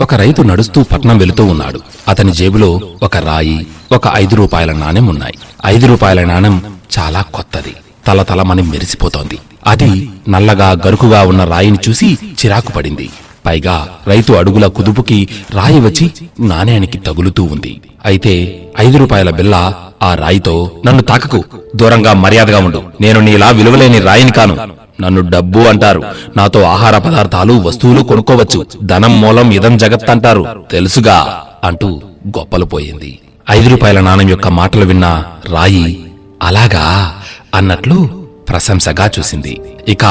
ఒక రైతు నడుస్తూ పట్నం వెళుతూ ఉన్నాడు. అతని జేబులో ఒక రాయి ఒక ఐదు రూపాయల నాణెం ఉన్నాయి. ఐదు రూపాయల నాణెం చాలా కొత్తది. తల తలమని మెరిసిపోతోంది. అది నల్లగా గరుకుగా ఉన్న రాయిని చూసి చిరాకు పడింది. పైగా రైతు అడుగుల కుదుపుకి రాయి వచ్చి నాణేనికి తగులుతూ ఉంది. అయితే ఐదు రూపాయల బిల్ల ఆ రాయితో నన్ను తాకకు. దూరంగా మర్యాదగా ఉండు. నేను నీలా విలువలేని రాయిని కాను. నన్ను డబ్బు అంటారు. నాతో ఆహార పదార్థాలు వస్తువులు కొనుక్కోవచ్చు. ధనం మూలం ఇదం జగత్ అంటారు. తెలుసుగా అంటూ గొప్పలు పోయింది. ఐదు రూపాయల నాణం యొక్క మాటలు విన్న రాయి అలాగా అన్నట్లు ప్రశంసగా చూసింది. ఇక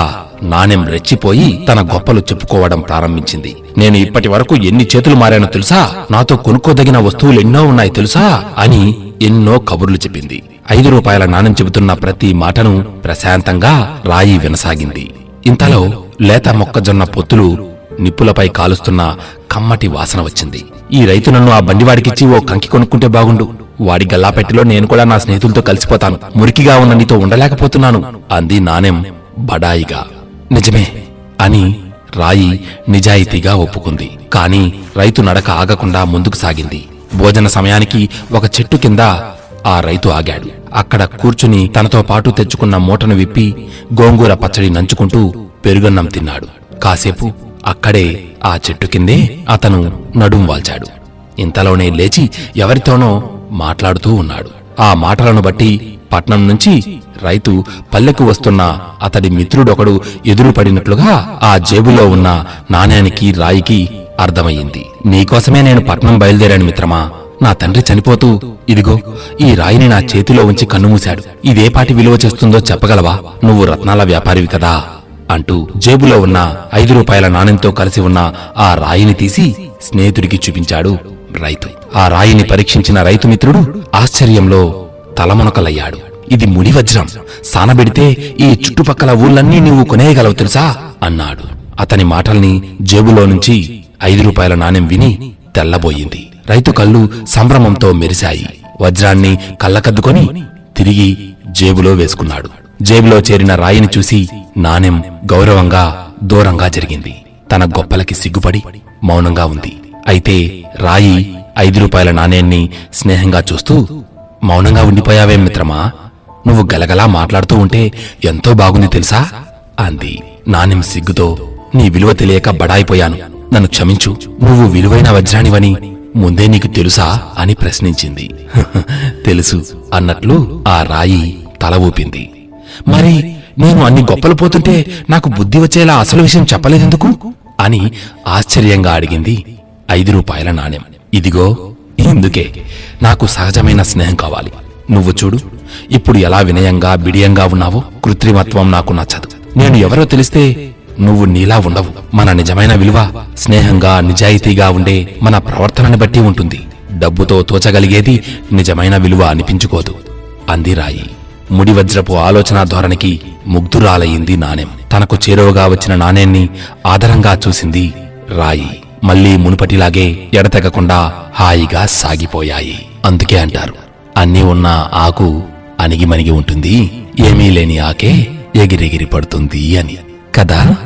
నాణెం రెచ్చిపోయి తన గొప్పలు చెప్పుకోవడం ప్రారంభించింది. నేను ఇప్పటి వరకు ఎన్ని చేతులు మారానో తెలుసా? నాతో కొనుక్కోదగిన వస్తువులు ఎన్నో ఉన్నాయి తెలుసా? అని ఎన్నో కబుర్లు చెప్పింది. ఐదు రూపాయల నాణెం చెబుతున్న ప్రతి మాటను ప్రశాంతంగా రాయి వినసాగింది. ఇంతలో లేత మొక్కజొన్న పొత్తులు నిప్పులపై కాలుస్తున్న కమ్మటి వాసన వచ్చింది. ఈ రైతు నన్ను ఆ బండివాడికిచ్చి ఓ కంకి కొనుక్కుంటే బాగుండు. వాడి గల్లాపెట్టిలో నేను కూడా నా స్నేహితులతో కలిసిపోతాను. మురికిగా ఉన్న నీతో ఉండలేకపోతున్నాను అంది నాణెం బడాయిగా. నిజమే అని రాయి నిజాయితీగా ఒప్పుకుంది. కాని రైతు నడక ఆగకుండా ముందుకు సాగింది. భోజన సమయానికి ఒక చెట్టు కింద ఆ రైతు ఆగాడు. అక్కడ కూర్చుని తనతో పాటు తెచ్చుకున్న మూటను విప్పి గోంగూర పచ్చడి నంచుకుంటూ పెరుగన్నం తిన్నాడు. కాసేపు అక్కడే ఆ చెట్టు కిందే అతను నడుం వాల్చాడు. ఇంతలోనే లేచి ఎవరితోనో మాట్లాడుతూ ఉన్నాడు. ఆ మాటలను బట్టి పట్నం నుంచి రైతు పల్లెకు వస్తున్న అతడి మిత్రుడొకడు ఎదురుపడినట్లుగా ఆ జేబులో ఉన్న నాణ్యానికి రాయికి అర్థమయ్యింది. నీకోసమే నేను పట్నం బయలుదేరాను మిత్రమా? నా తండ్రి చనిపోతూ ఇదిగో ఈ రాయిని నా చేతిలో ఉంచి కన్నుమూశాడు. ఇదేపాటి విలువ చేస్తుందో చెప్పగలవా? నువ్వు రత్నాల వ్యాపారివి కదా అంటూ జేబులో ఉన్న ఐదు రూపాయల నాణెంతో కలిసి ఉన్న ఆ రాయిని తీసి స్నేహితుడికి చూపించాడు రైతు. ఆ రాయిని పరీక్షించిన రైతు మిత్రుడు ఆశ్చర్యంలో తలమునకలయ్యాడు. ఇది ముడి వజ్రం. సానబెడితే ఈ చుట్టుపక్కల ఊళ్ళన్నీ నువ్వు కొనేయగలవు తెలుసా? అన్నాడు. అతని మాటల్ని జేబులో నుంచి ఐదు రూపాయల నాణెం విని తెల్లబోయింది. రైతు కళ్ళు సంభ్రమంతో మెరిశాయి. వజ్రాన్ని కళ్ళకద్దుకొని తిరిగి జేబులో వేసుకున్నాడు. జేబులో చేరిన రాయిని చూసి నాణెం గౌరవంగా దూరంగా జరిగింది. తన గొప్పలకి సిగ్గుపడి మౌనంగా ఉంది. అయితే రాయి ఐదు రూపాయల నాణేన్ని స్నేహంగా చూస్తూ మౌనంగా ఉండిపోయావే మిత్రమా? నువ్వు గలగలా మాట్లాడుతూ ఉంటే ఎంతో బాగుంది తెలుసా? అంది. నాణెం సిగ్గుతో నీ విలువ తెలియక బడాయిపోయాను. నన్ను క్షమించు. నువ్వు విలువైన వజ్రానివని ముందే నీకు తెలుసా అని ప్రశ్నించింది. తెలుసు అన్నట్లు ఆ రాయి తల ఊపింది. మరి నేను అన్ని గొప్పలు పోతుంటే నాకు బుద్ధి వచ్చేలా అసలు విషయం చెప్పలేదెందుకు? అని ఆశ్చర్యంగా అడిగింది ఐదు రూపాయల నాణ్యం ఇదిగో ఇందుకే. నాకు సహజమైన స్నేహం కావాలి. నువ్వు చూడు ఇప్పుడు ఎలా వినయంగా బిడియంగా ఉన్నావో కృత్రిమత్వం నాకు నచ్చదు. నేను ఎవరో తెలిస్తే నువ్వు నీలా ఉండవు. మన నిజమైన విలువ స్నేహంగా నిజాయితీగా ఉండే మన ప్రవర్తనని బట్టి ఉంటుంది. డబ్బుతో తోచగలిగేది నిజమైన విలువ అనిపించుకోదు. అంది రాయి. ముడివజ్రపు ఆలోచన ధోరణికి ముగ్ధురాలయ్యింది నాణెం. తనకు చేరువగా వచ్చిన నాణేన్ని ఆదరంగా చూసింది రాయి. మళ్ళీ మునుపటిలాగే ఎడతెగకుండా హాయిగా సాగిపోయాయి. అందుకే అంటారు అన్నీ ఉన్న ఆకు అణిగిమణిగి ఉంటుంది ఏమీ లేని ఆకే ఎగిరెగిరి పడుతుంది అని. కదా?